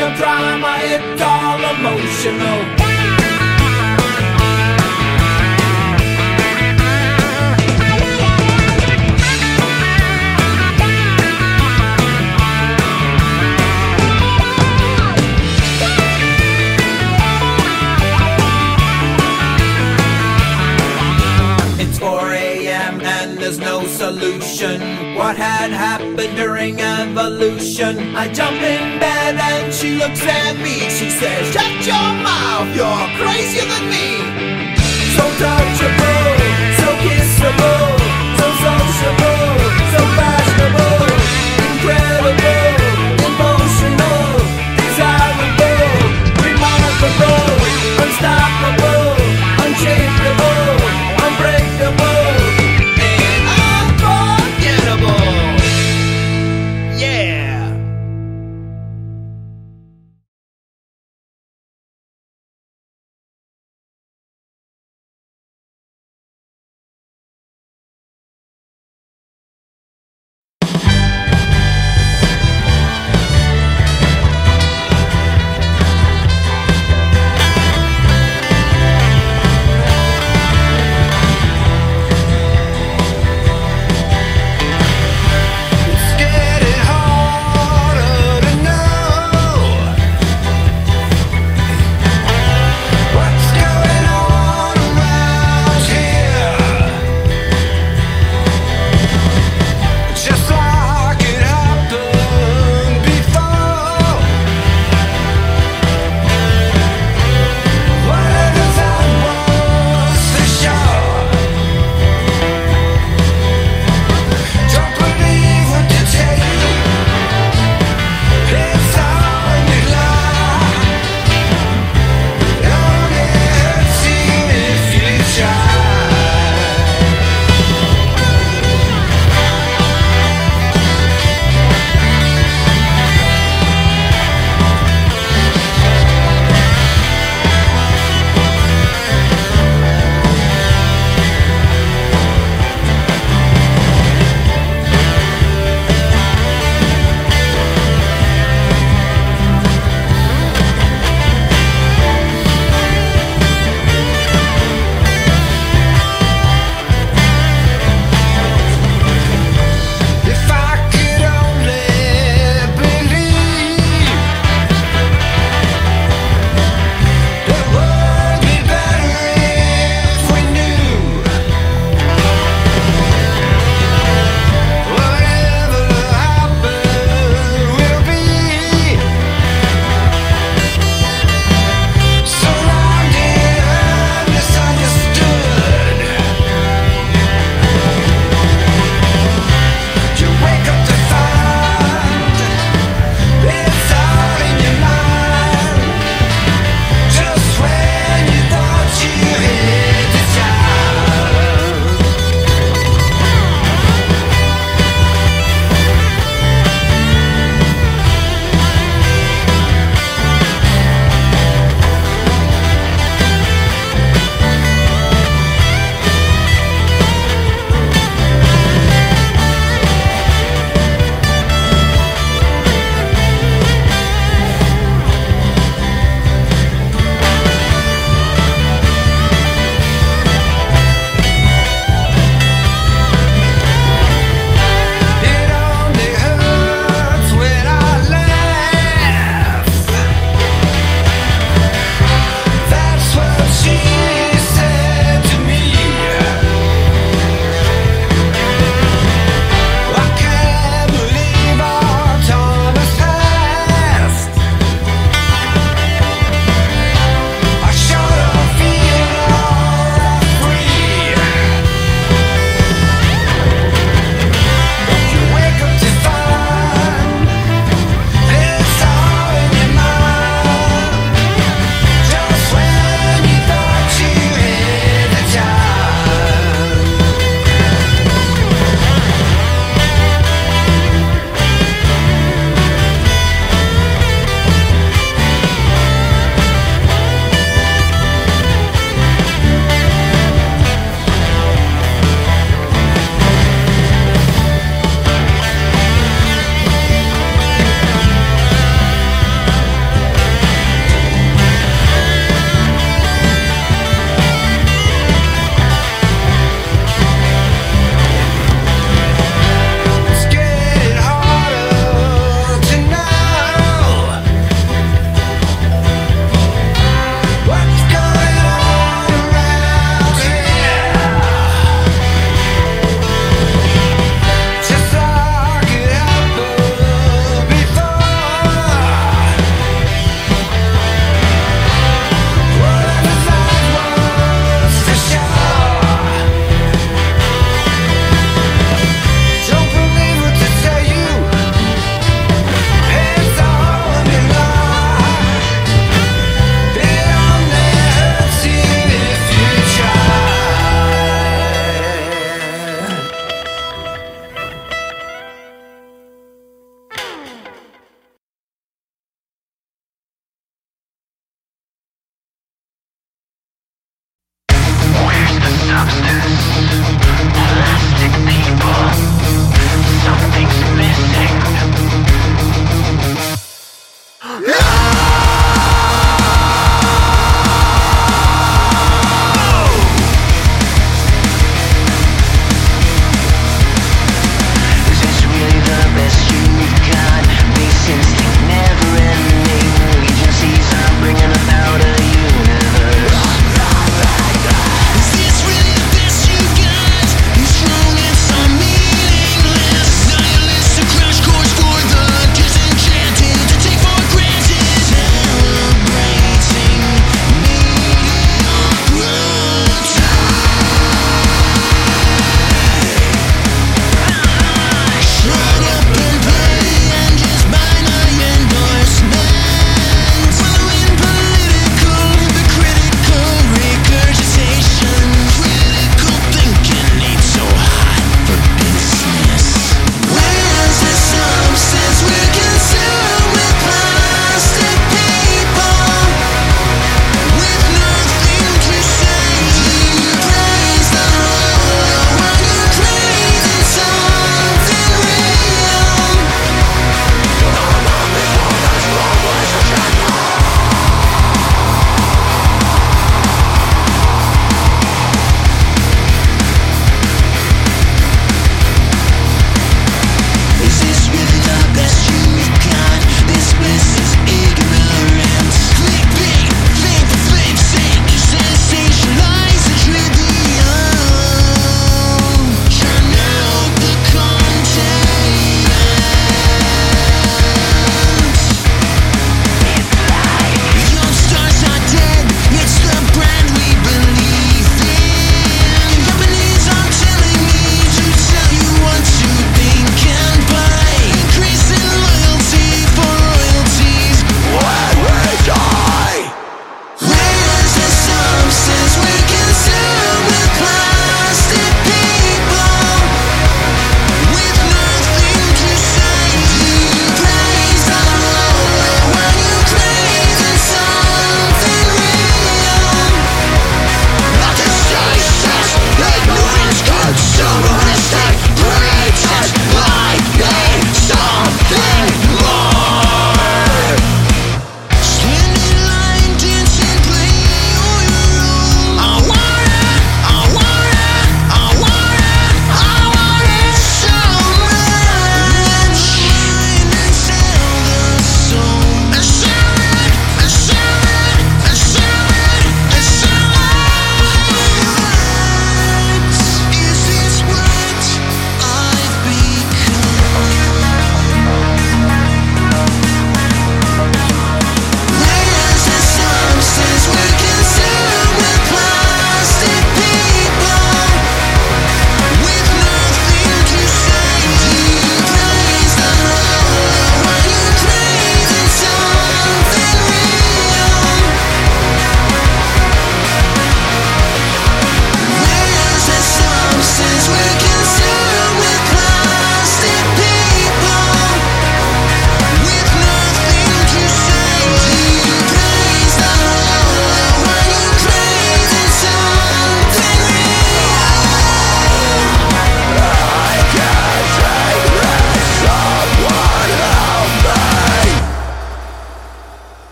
No drama, it's all emotional. what had happened during evolution. I jump in bed and she looks at me. She says, Shut your mouth, you're crazier than me. So touchable, so kissable, so sociable, so fashionable, incredible, emotional, desirable, remarkable, unstoppable.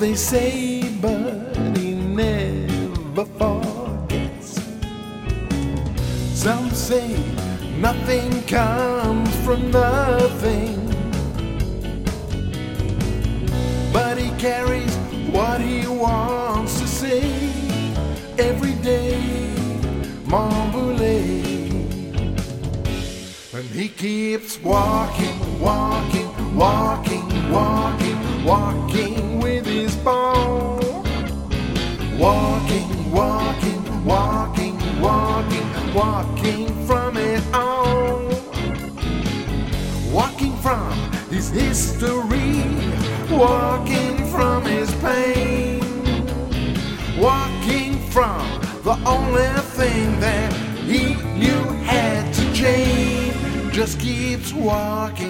They say, just keeps walking.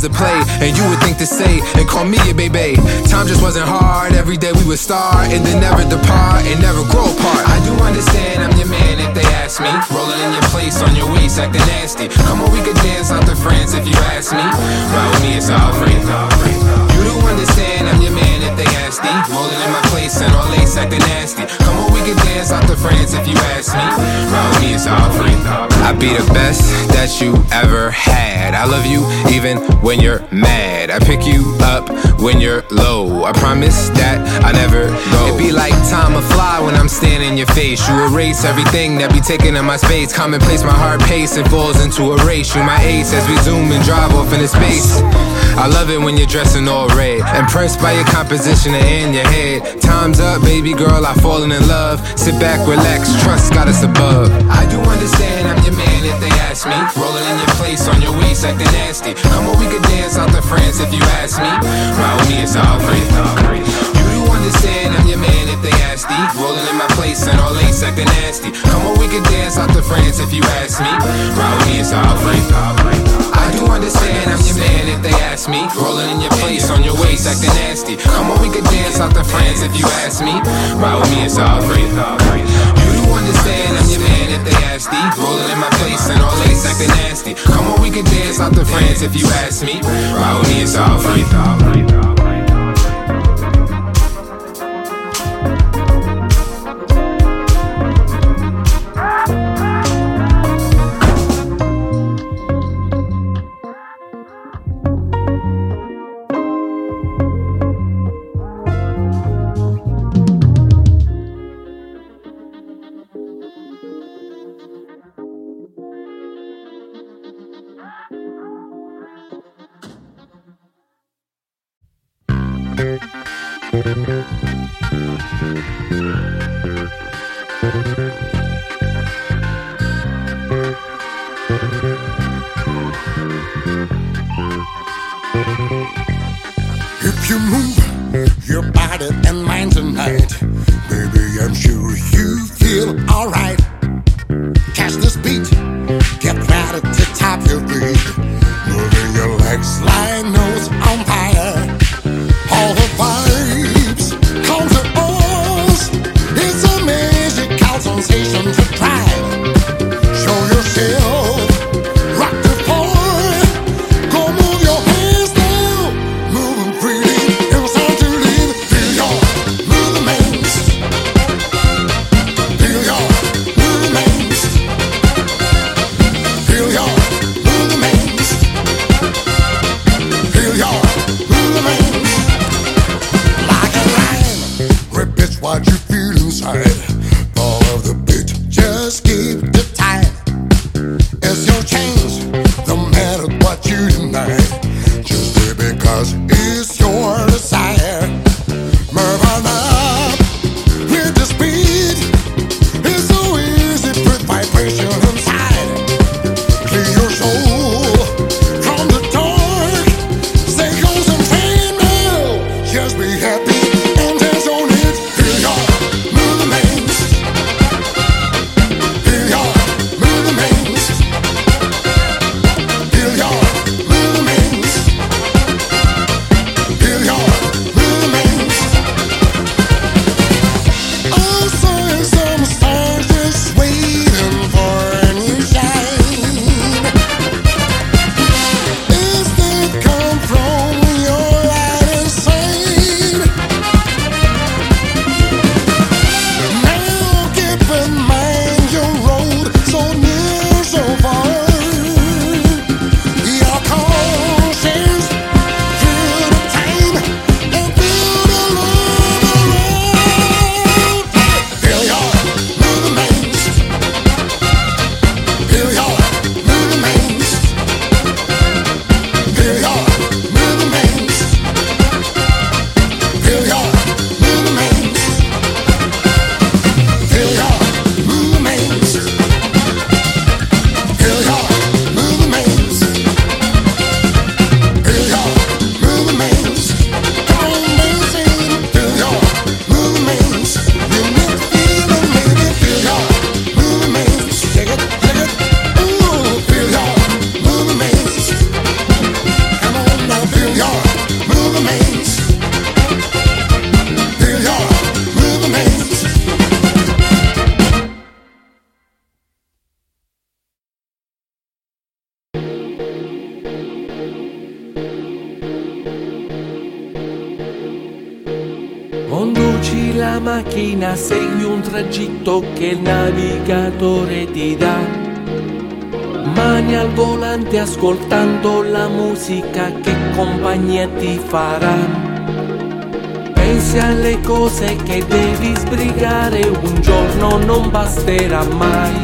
Violins would play and you would think to say and call me a baby. Time just wasn't hard. Every day we would start and then never depart and never grow apart. I do understand I'm your man if they ask me. Rolling in your place on your waist, acting nasty. Come on, we could dance out to France if you ask me. Ride with me, it's all free. You do understand I'm your man if they ask me. Rolling in my place and all lace acting nasty. We could dance out to France if you ask me. With me, it's all. I be the best that you ever had. I love you even when you're mad. I pick you up when you're low. I promise that I never go. It be like time a fly when I'm standing in your face. You erase everything that be taking up my space. Commonplace, my heart pace and falls into a race. You my ace as we zoom and drive off into space. I love it when you're dressing all red. Impressed by your composition and in your head. Time's up, baby girl, I've fallen in love. Sit back, relax, trust got us above. I do understand I'm your man if they ask me. Rolling in your place on your waist, acting nasty. On, we could dance out to France if you ask me. With me, it's all free. You do understand I'm your man if they ask me. Rolling in my place and all lace acting nasty. Come on, we could dance out to France if you ask me. With me, it's all free. I do understand I'm your man if they ask me. Rolling in your place on your waist, acting nasty. Come on, we could dance out to France if you ask me. Ride with me, it's all free. You do understand I'm your man if they ask me. Rolling in my place and all lace acting nasty. Come on, we could dance out to France if you ask me. Ride with me, it's all free. Tragitto che il navigatore ti dà. Mani al volante ascoltando la musica che compagnia ti farà. Pensi alle cose che devi sbrigare, un giorno non basterà mai.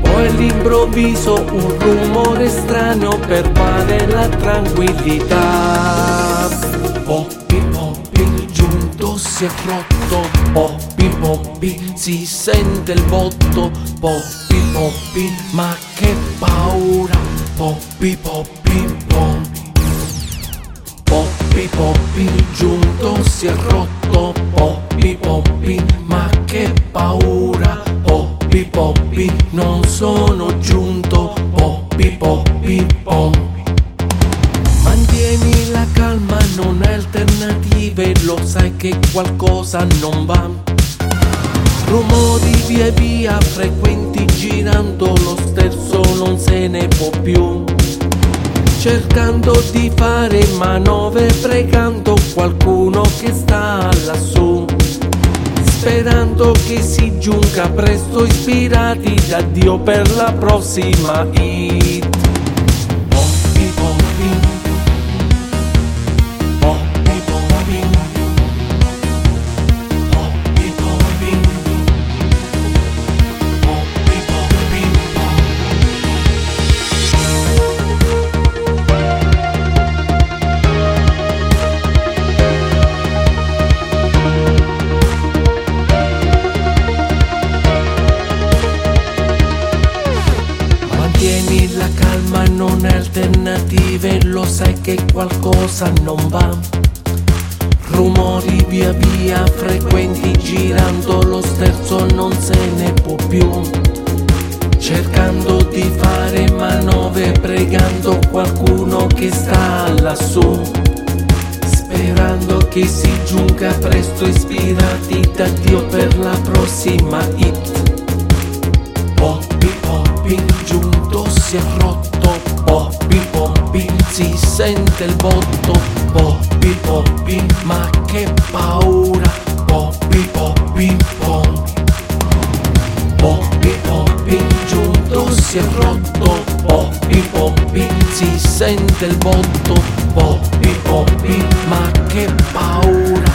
Poi all'improvviso un rumore strano pervade la tranquillità. Si è rotto. Poppi poppi, si sente il botto. Poppi poppi, ma che paura. Poppi poppi, poppi. Poppi poppi, giunto si è rotto. Poppi poppi, ma che paura. Poppi poppi, non sono giunto. Poppi poppi, poppi. Mantieni la calma, non hai alternative, lo sai che qualcosa non va. Rumori via via frequenti girando, lo sterzo non se ne può più. Cercando di fare manovre, pregando qualcuno che sta lassù. Sperando che si giunga presto, ispirati da Dio per la prossima hit. Qualcosa non va. Rumori via via frequenti girando, lo sterzo non se ne può più. Cercando di fare manovre, pregando qualcuno che sta lassù. Sperando che si giunga presto, ispirati da Dio per la prossima hit. Poppi poppi, giunto si è rotto. Poppi poppi, si sente il botto. Poppi poppi, ma che paura. Poppi poppi, poppi. Poppi poppi, giunto si è rotto. Poppi poppi, si sente il botto. Poppi poppi, ma che paura.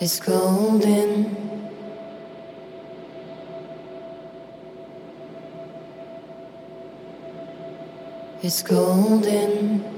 It's golden. It's golden.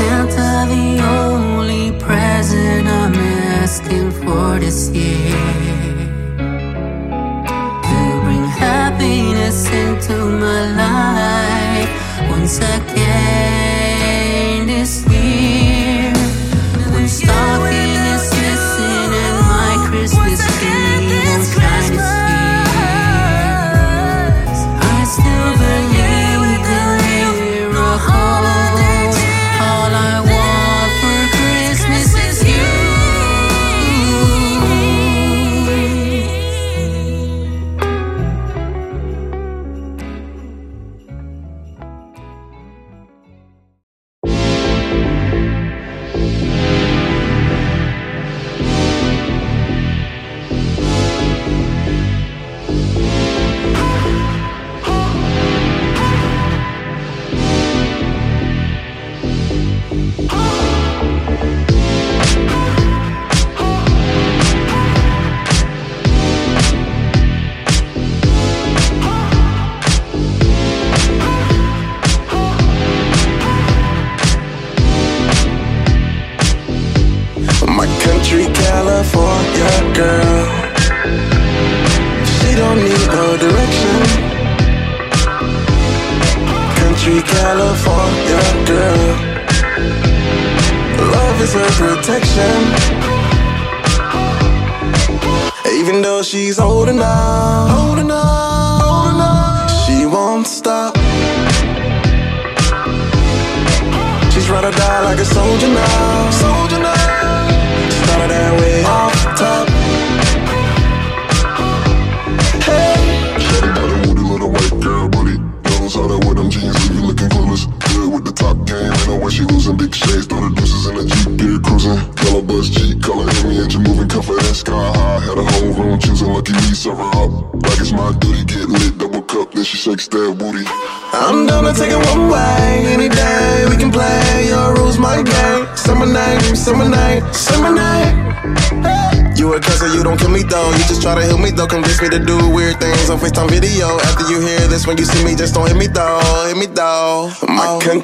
Santa, the only present I'm asking for this year. to bring happiness into my life once again.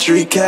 Street cat.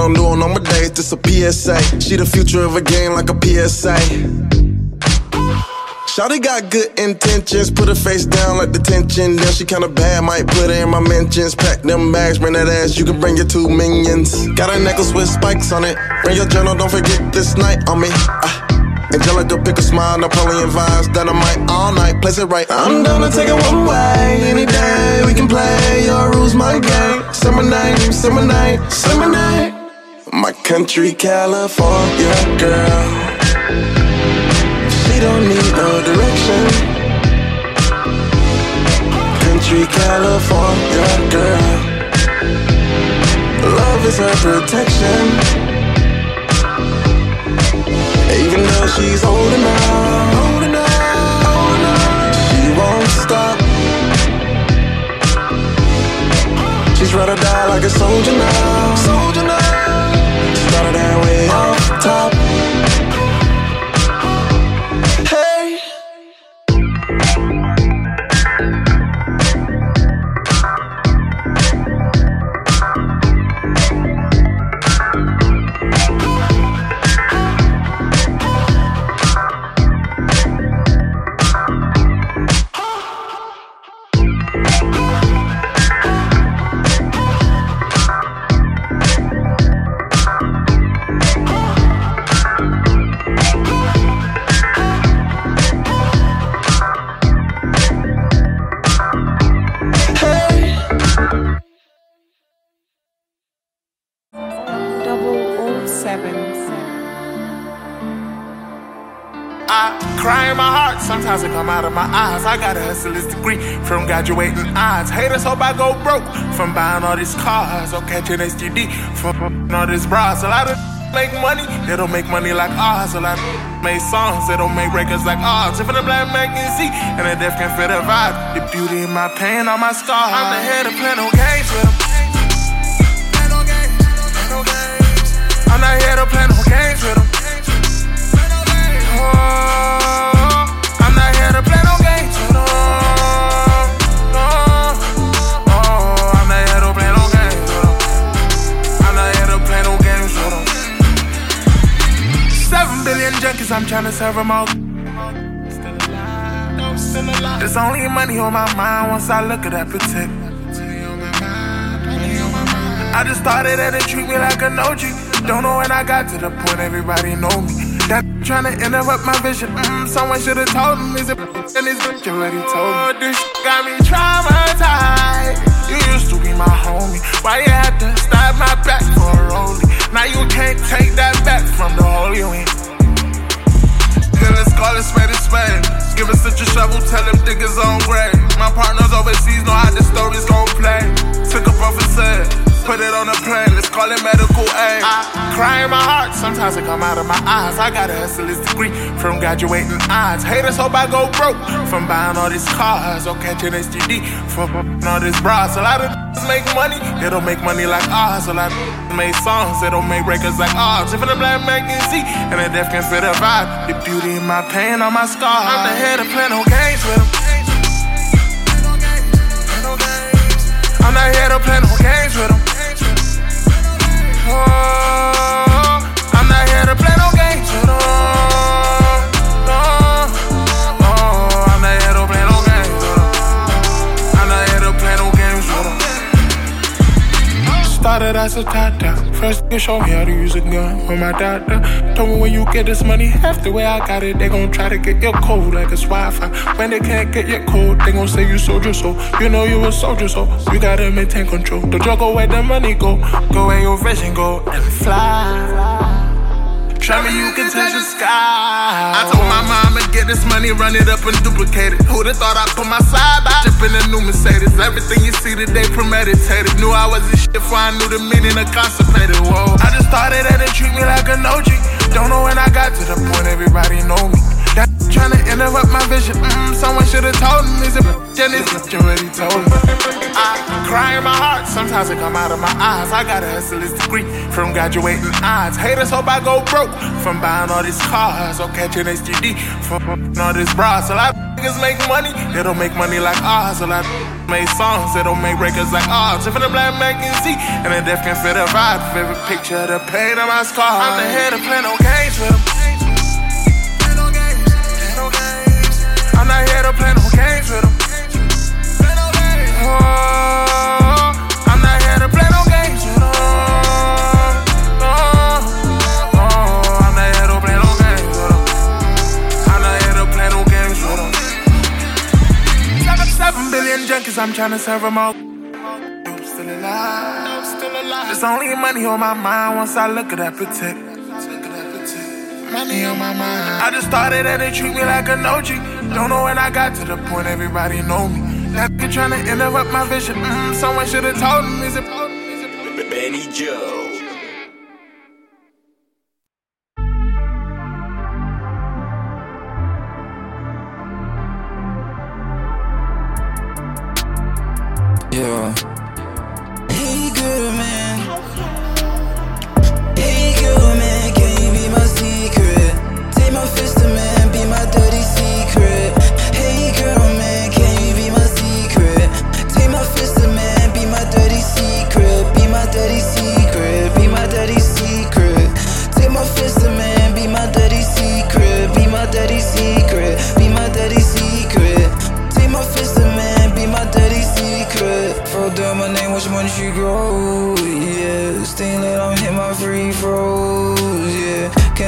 I'm doing on my days. This a PSA. She the future of a game like a PSA. Shawty got good intentions, put her face down like the tension. Then she kinda bad, might put her in my mentions. Pack them bags, bring that ass, you can bring your two minions. Got a necklace with spikes on it. Bring your journal, don't forget this night on me. Uh. Angelica pick a smile, Napoleon vibes, dynamite all night, place it right. I'm down to take it one way, any day we can play. Your rules, my game. Summer night, summer night, summer night country California girl. She don't need no direction. Country California girl. Love is her protection. Even though she's holding on, she won't stop. She's ride or die like a soldier now. Soldier top, top graduating odds. Haters hope I go broke from buying all these cars or catching STD from, all these bras. A lot of make money, they don't make money like ours. A lot of make songs, they don't make records like ours. If in the black man can see, and the deaf can feel the vibe. The beauty in my pain, all my scars. I'm the head of playing no games with them. I'm not here to play no games with them. I'm tryna serve 'em all. There's only money on my mind once I look at that protect. I just started and they treat me like an OG. Don't know when I got to the point everybody know me. That trying to interrupt my vision. Mm, someone should've told him he's a and his bitch already told me. This got me traumatized. You used to be my homie. Why you had to stab my back for a rollie? Now you can't take that back from the hole you in. Call it spade a spade. Give us such a shovel, tell them niggas on grade. My partners overseas know how the story's gon' play. Took up off a set, put it on a plane. Let's call it medical aid. I cry in my heart, sometimes it come out of my eyes. I got a hustler's degree from graduating odds. Haters hope I go broke from buying all these cars or catching STD from all this bras. A lot of make money, they don't make money like ours. A lot of make songs, they don't make records like ours. If the black man can see and the deaf can feel the vibe, the beauty in my pain, on my scars. I'm the head of play no games with 'em. I'm not here to play no games with 'em. Started as a tata. First nigga showed me how to use a gun with my doctor. Told me when you get this money, half the way I got it, they gon' try to get your code like it's Wi-Fi. When they can't get your code, they gon' say you soldier, so you know you a soldier, so you gotta maintain control. The drug go where the money go, go where your vision go and fly. Try me, you can touch the sky. I told my mama get this money, run it up and duplicate it. Who'da thought I put my side out? Drippin' a new Mercedes. Everything you see today premeditated. Knew I was this shit before I knew the meaning of constipated. Whoa. I just started and they treat me like an OG. Don't know when I got to the point everybody know me. Tryna interrupt my vision. Mm, someone should've told him he's a bitch and his bitch already told me. I cry in my heart, sometimes it come out of my eyes. I got a hustler's degree from graduating odds. Haters hope I go broke from buying all these cars or catching STD from all this bras. A lot of niggas make money, they don't make money like ours. A lot of make songs, they don't make records like ours. If the black man can see and the deaf can feel the vibe, favorite picture the pain of my scars. I'm the head of play no games with 'em. I'm not here to play no games with 'em. Oh, I'm not here to play no games with 'em. No, oh, I'm not here to play no games with 'em. I'm not here to play no games with 'em. Seven, billion junkies, I'm tryna serve 'em all. I'm still alive. I'm still alive. There's only money on my mind once I look at that protect. Money on my mind. I just started and they treat me like an OG. Don't know when I got to the point everybody know me. That nigga tryna interrupt my vision. Mm, someone should've told him he's a Benny Joe.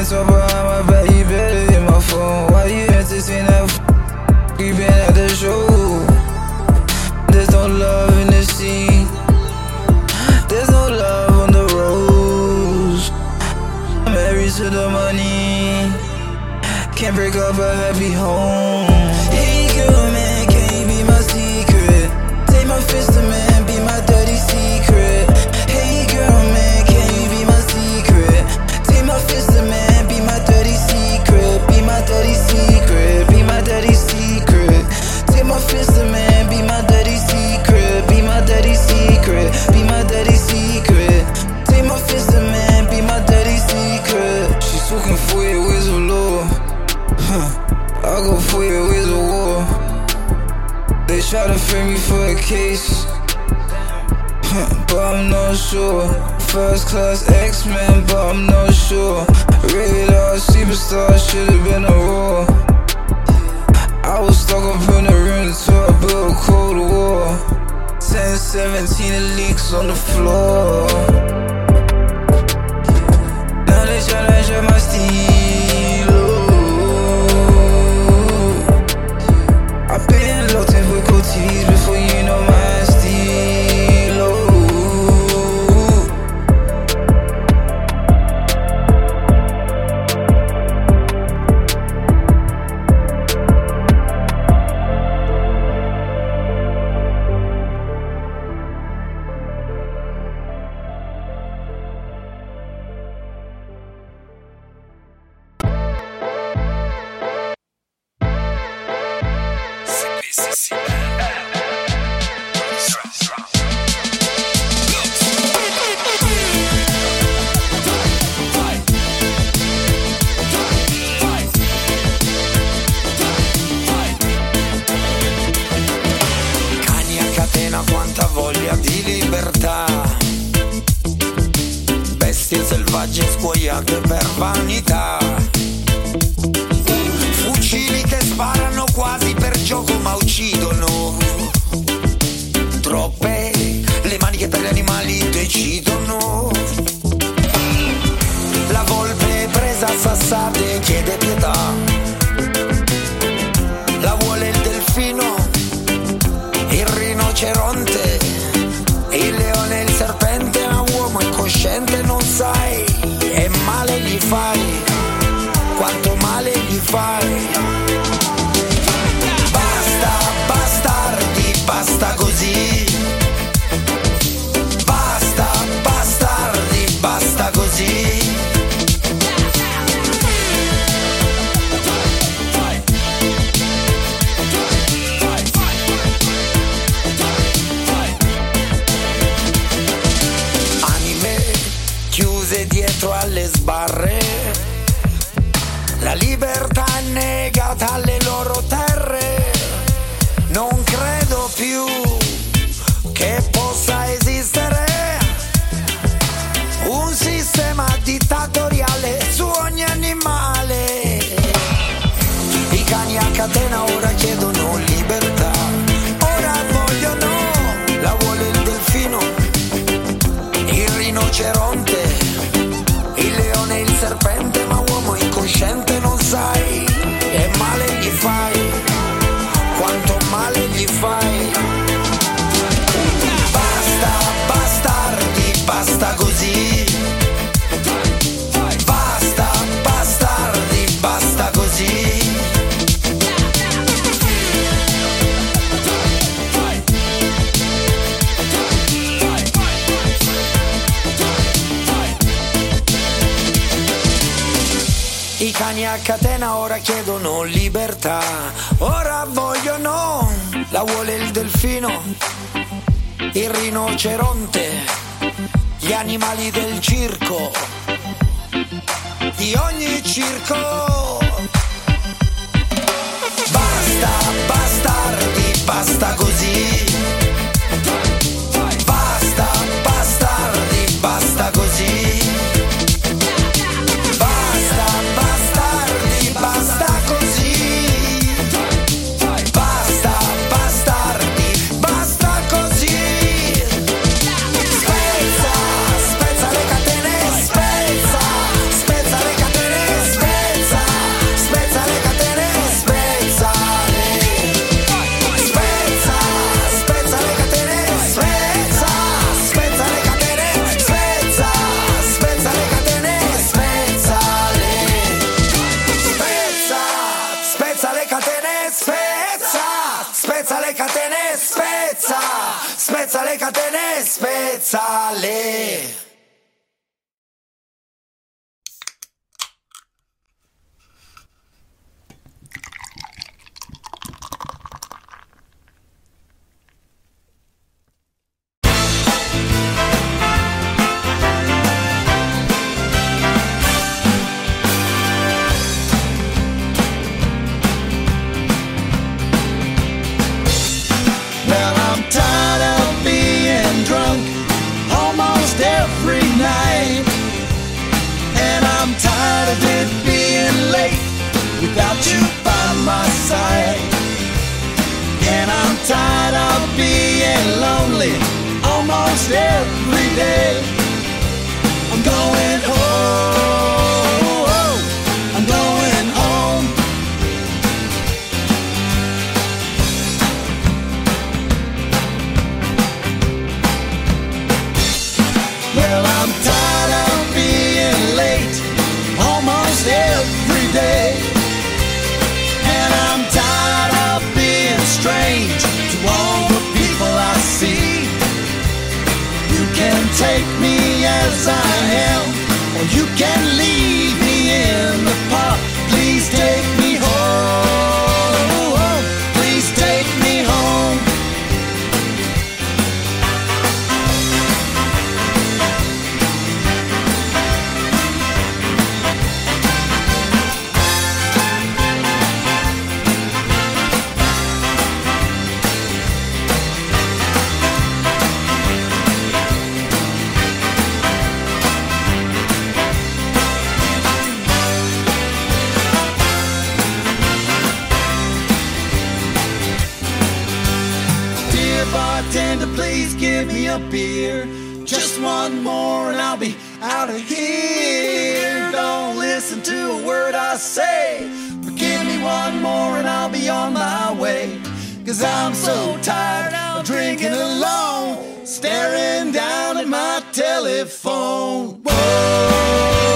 Can't talk behind my back, you better hit my phone. Why you entertain that? F- you been at the show. There's no love in the scene. There's no love on the. I'm married to the money. Can't break up a happy home. fucking fouiller with the law. Huh. I go fouiller with the war. They try to frame me for a case. Huh. But I'm not sure. First class X-Men, but I'm not sure. Radar superstar should've been a war. I was stuck up in the room to a built Cold War. 10, 17 leaks on the floor les challenges, je m'astille. I've been locked in for good tears before you know my spezza le catene, spezza, spezza le catene, spezza le. Cause I'm so tired, of drinking alone, staring down at my telephone. Whoa.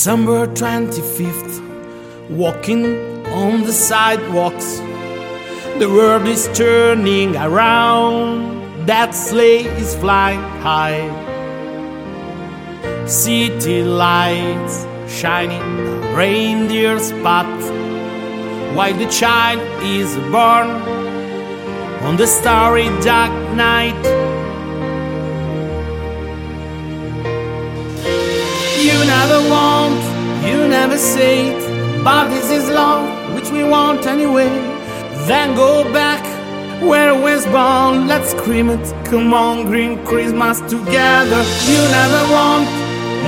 December 25th, walking on the sidewalks. The world is turning around, that sleigh is flying high. City lights shining a reindeer spot while the child is born on the starry dark night. You never want, you never say it, but this is love which we want anyway. Then go back where we was born. Let's scream it, come on, green Christmas together. You never want,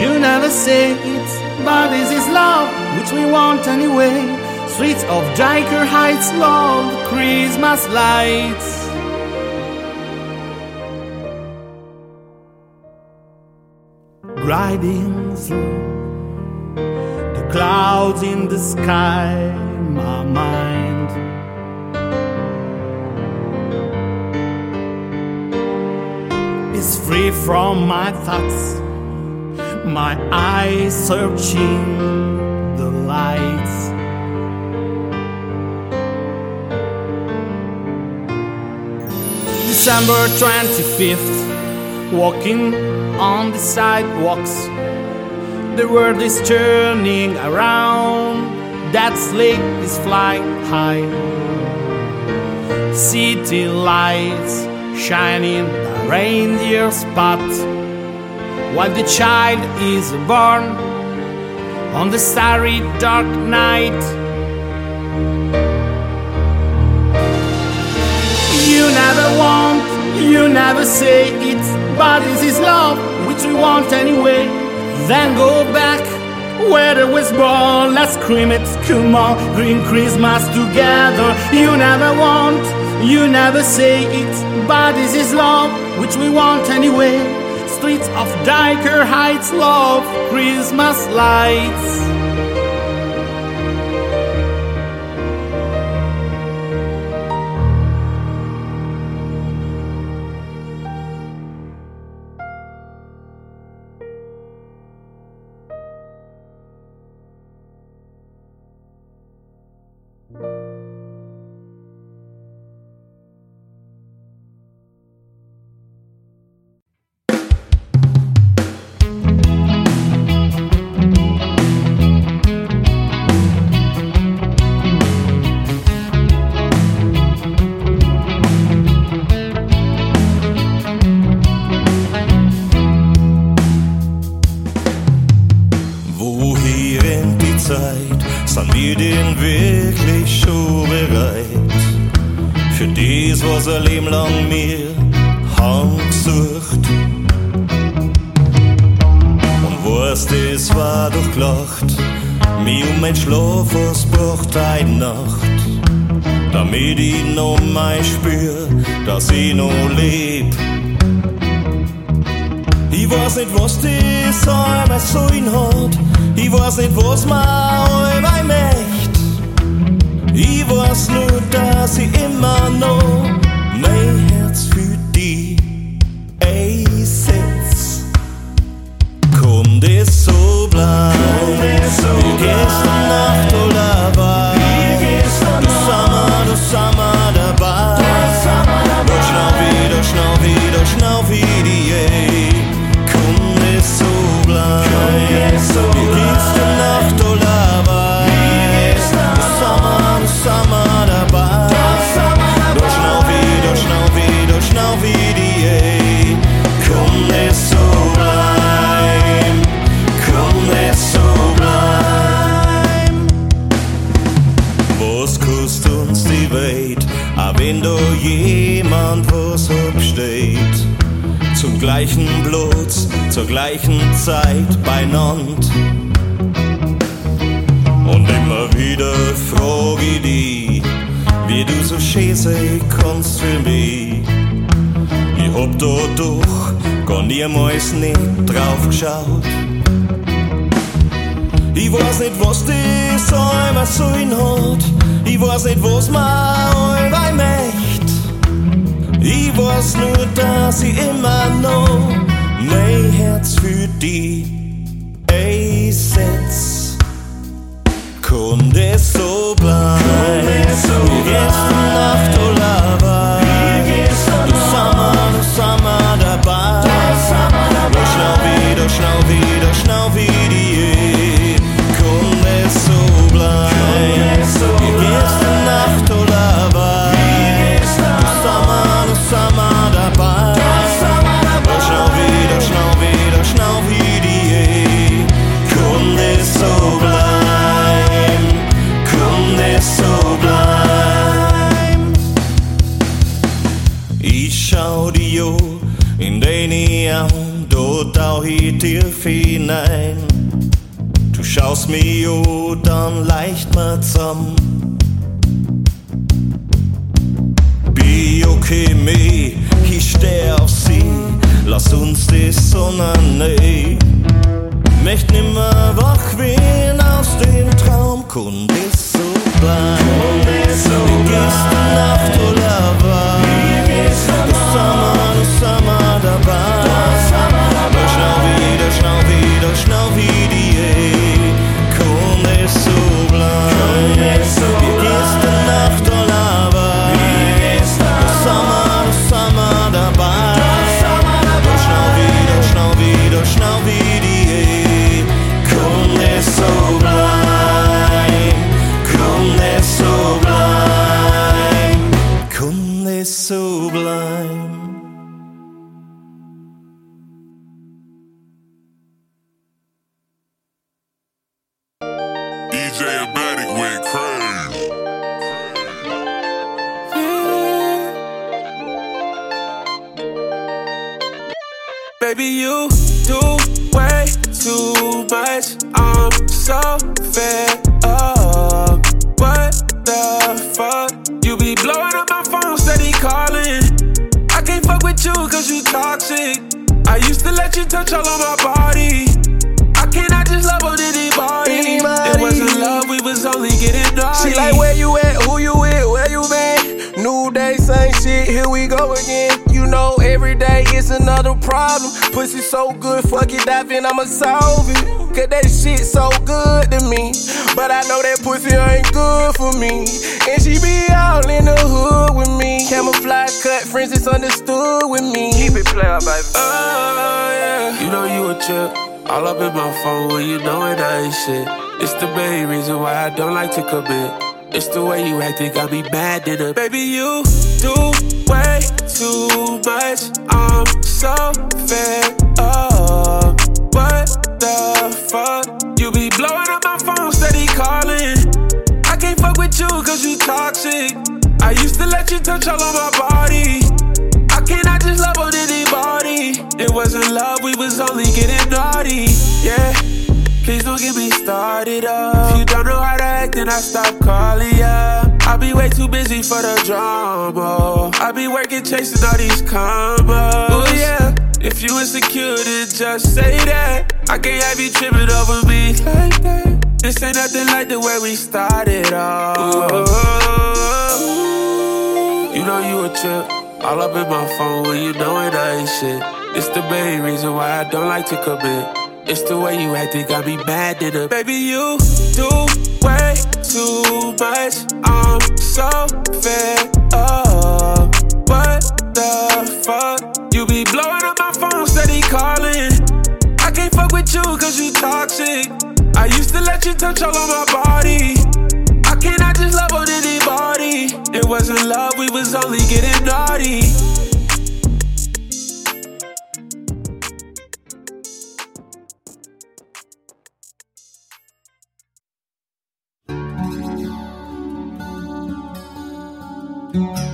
you never say it, but this is love which we want anyway. Streets of Dyker Heights, love, Christmas lights. Riding through clouds in the sky, my mind. is free from my thoughts, my eyes searching the lights. December 25th, walking on the sidewalks. The world is turning around, that sleigh is flying high. City lights shining a reindeer spot while the child is born on the starry dark night. You never want, you never say it, but this is love which we want anyway. Then go back where it was born. Let's scream it, come on, green Christmas together. You never want, you never say it, but this is love which we want anyway. Streets of Dyker Heights, love, Christmas lights. Leben lang mir haben gesucht. Und was das war doch gelacht, um mein Schlaf was braucht eine Nacht. Damit ich noch mal spür, dass ich noch leb. Ich weiß nicht, was das einmal sein hat. Ich weiß nicht, was mir allweil möcht. Ich weiß nur, dass ich immer noch mein Herz für die einsetz. Komm, das so bleiben. Wie gestern Nacht oder gleichen Blut, zur gleichen Zeit beinand. Und immer wieder frage ich dich, wie du so schön sein kannst für mich. Ich hab da doch gar niemals nicht drauf geschaut. Ich weiß nicht, was das immer sein hat. Ich weiß nicht, was mir bei möcht. Ich weiß nur, dass ich immer noch mein Herz für die einsetz. Das so bleiben? Wie gestern Nacht, oh hinein. Du schaust mir an, dann leicht mal zusammen. Biochemie, ich steh auf sie, lass uns die Sonne nehmen. Möcht nimmer wach werden aus dem Traum, das so bleiben. Baby, you do way too much. I'm so fed up. What the fuck? You be blowing up my phone, steady calling. I can't fuck with you cause you toxic. I used to let you touch all on my body. I cannot just love on anybody. It wasn't love, we was only getting naughty. She like, where you at? Who you with? Where you been? New day, same shit. Here we go again. You know, every day it's another problem. Pussy so good, fuck it, dive in, I'ma solve it. Cause that shit so good to me. But I know that pussy ain't good for me. And she be all in the hood with me. Camouflage cut, friends it's understood with me. Keep it player, baby. Oh, yeah. You know you a trip. All up in my phone when you knowin' I ain't shit. It's the main reason why I don't like to commit. It's the way you act, it got me mad in it. Baby, you do way too much. I'm so fed up. What the fuck? You be blowing up my phone, steady calling. I can't fuck with you cause you toxic. I used to let you touch all of my body. I cannot just love on anybody. It wasn't love, we was only getting naughty. Yeah. Please don't get me started up. If you don't know how to act, then I stop calling ya. I be way too busy for the drama. I be working chasing all these commas. Oh yeah. If you insecure, then just say that. I can't have you tripping over me like that. This ain't nothing like the way we started off. You know you a trip. All up in my phone when you knowin' I ain't shit. It's the main reason why I don't like to commit. It's the way you act, it got me mad in it. Baby, you do way too much. I'm so fed up. What the fuck? You be blowing up my phone, steady calling. I can't fuck with you cause you toxic. I used to let you touch all on my body. I cannot just love on anybody. It wasn't love, we was only getting naughty. you.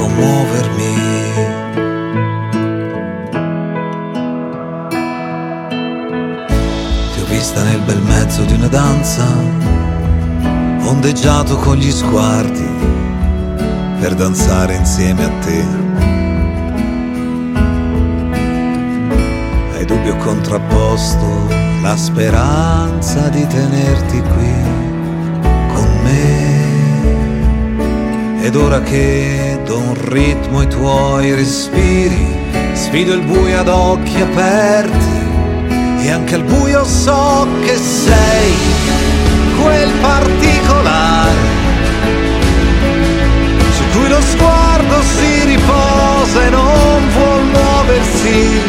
Commuovermi. Ti ho vista nel bel mezzo di una danza, ondeggiato con gli sguardi per danzare insieme a te. Ai dubbi ho contrapposto la speranza di tenerti qui con me. Ed ora che do un ritmo ai tuoi respiri, sfido il buio ad occhi aperti e anche al buio so che sei quel particolare su cui lo sguardo si riposa e non vuol muoversi.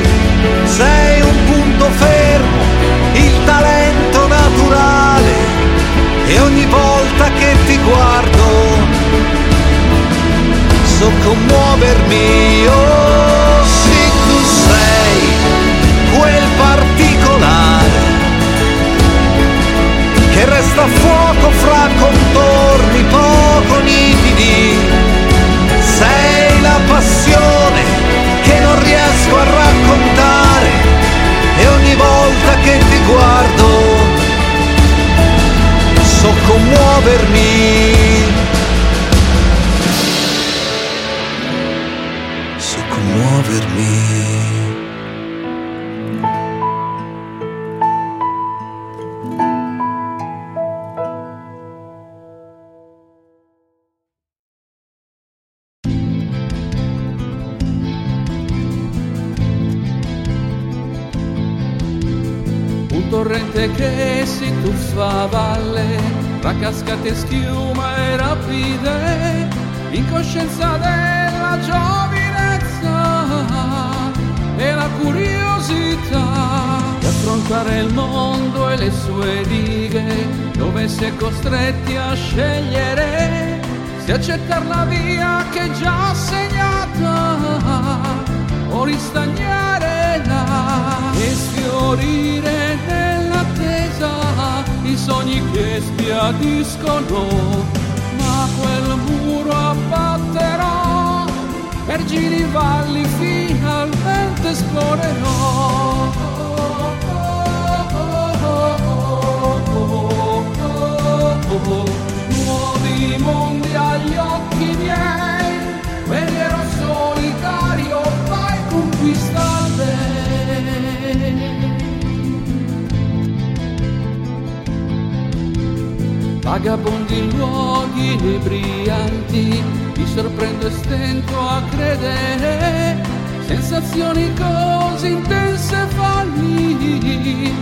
Sei un punto fermo, il talento naturale e ogni volta che ti guardo so commuovermi. Oh, sì, tu sei quel particolare che resta fuoco fra contorni poco nitidi. Sei la passione che non riesco a raccontare e ogni volta che ti guardo so commuovermi. Commuovermi. Un torrente che si tuffa a valle, tra cascate schiuma e rapide, incoscienza della la curiosità di affrontare il mondo e le sue dighe, dove si è costretti a scegliere se accettare la via che è già segnata o ristagnare là e sfiorire nell'attesa. I sogni che sbiadiscono, ma quel muro abbatterò per giri valli finalmente esplorerò. Nuovi mondi agli occhi miei, guerriero solitario, vai conquistare. Vagabondi luoghi inebrianti, mi sorprendo e stento a credere sensazioni così intense e folli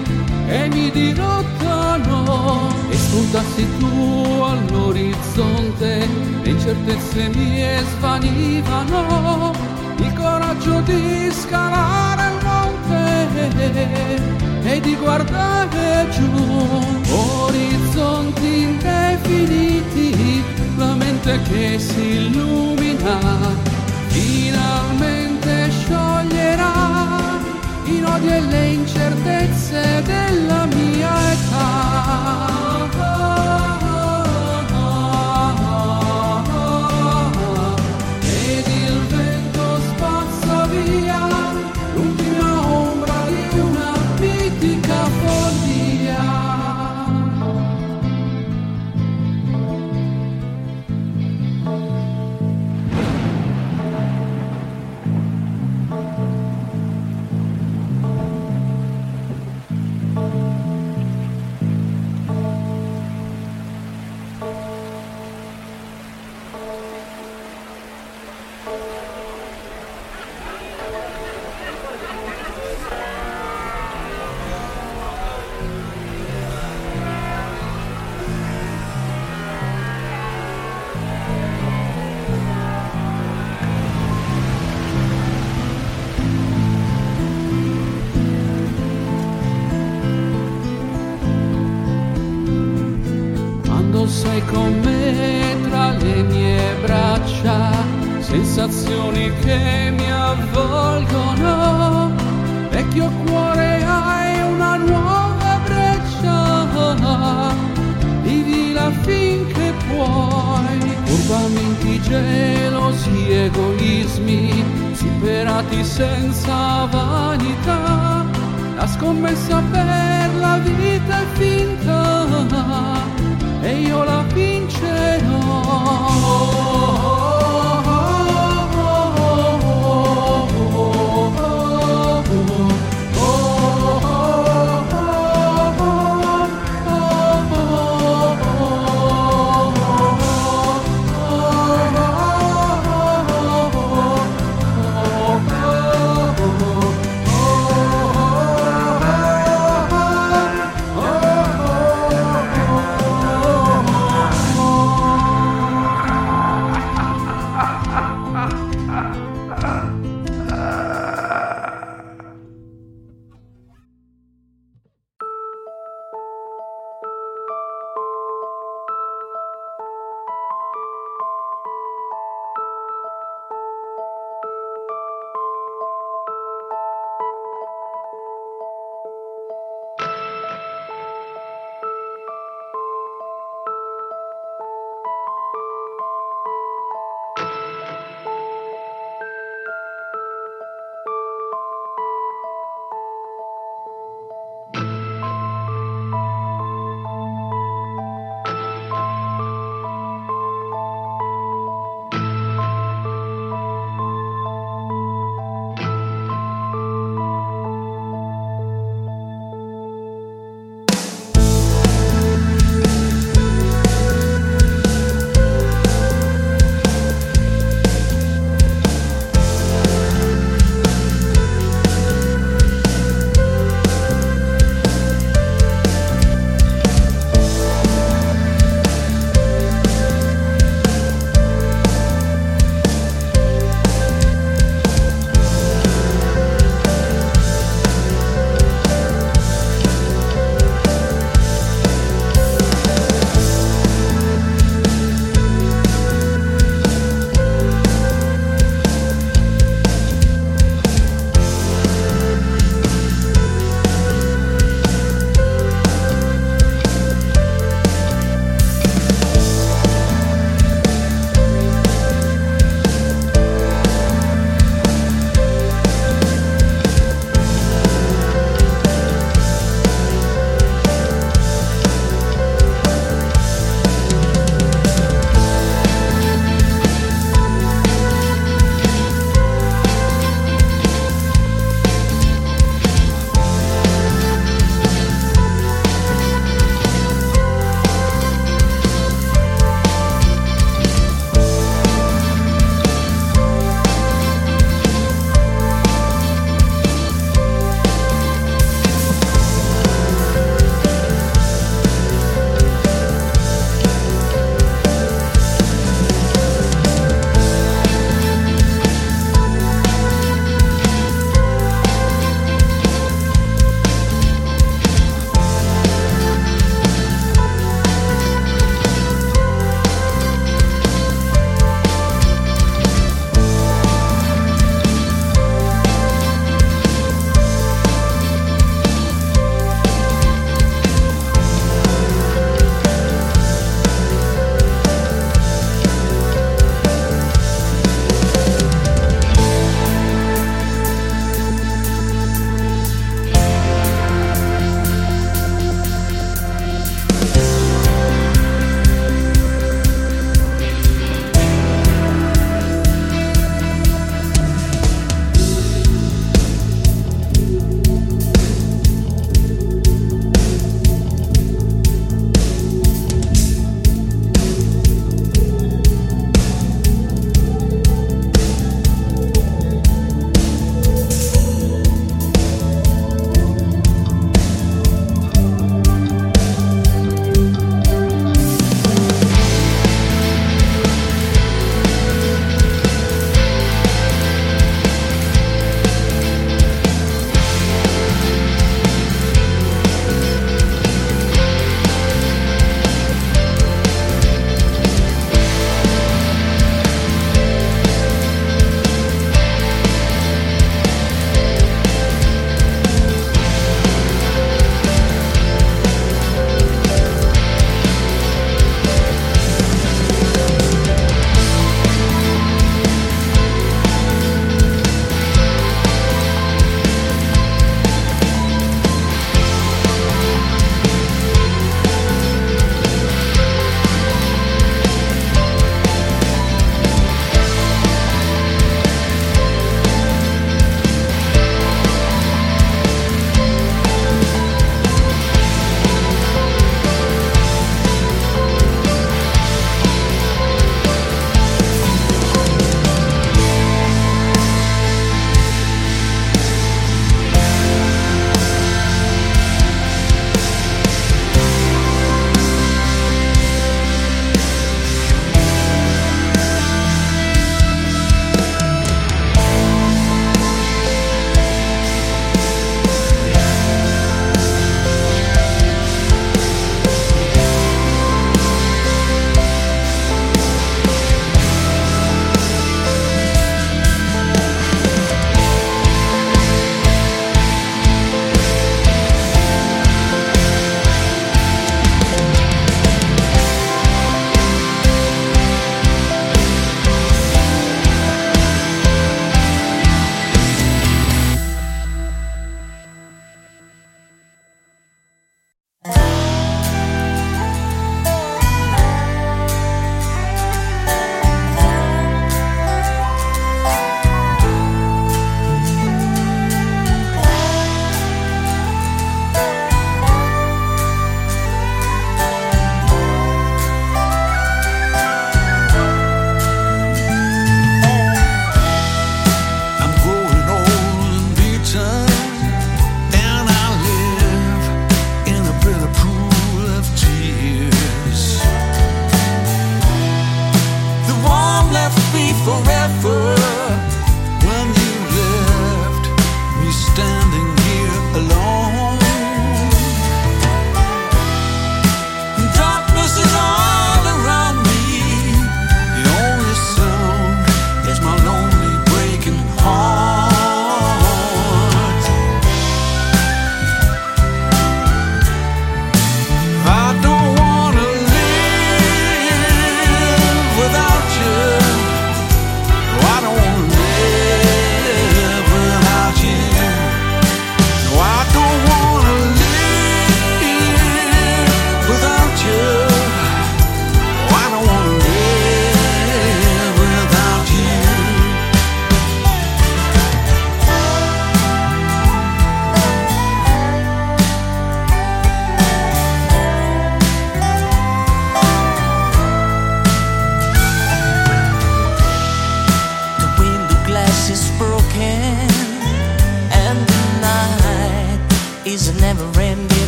che mi dirottano e spuntassi tu all'orizzonte, le incertezze mie svanivano, il coraggio di scalare il monte e di guardare giù. Orizzonti indefiniti, la mente che si illumina finalmente i nodi e le incertezze della mia età.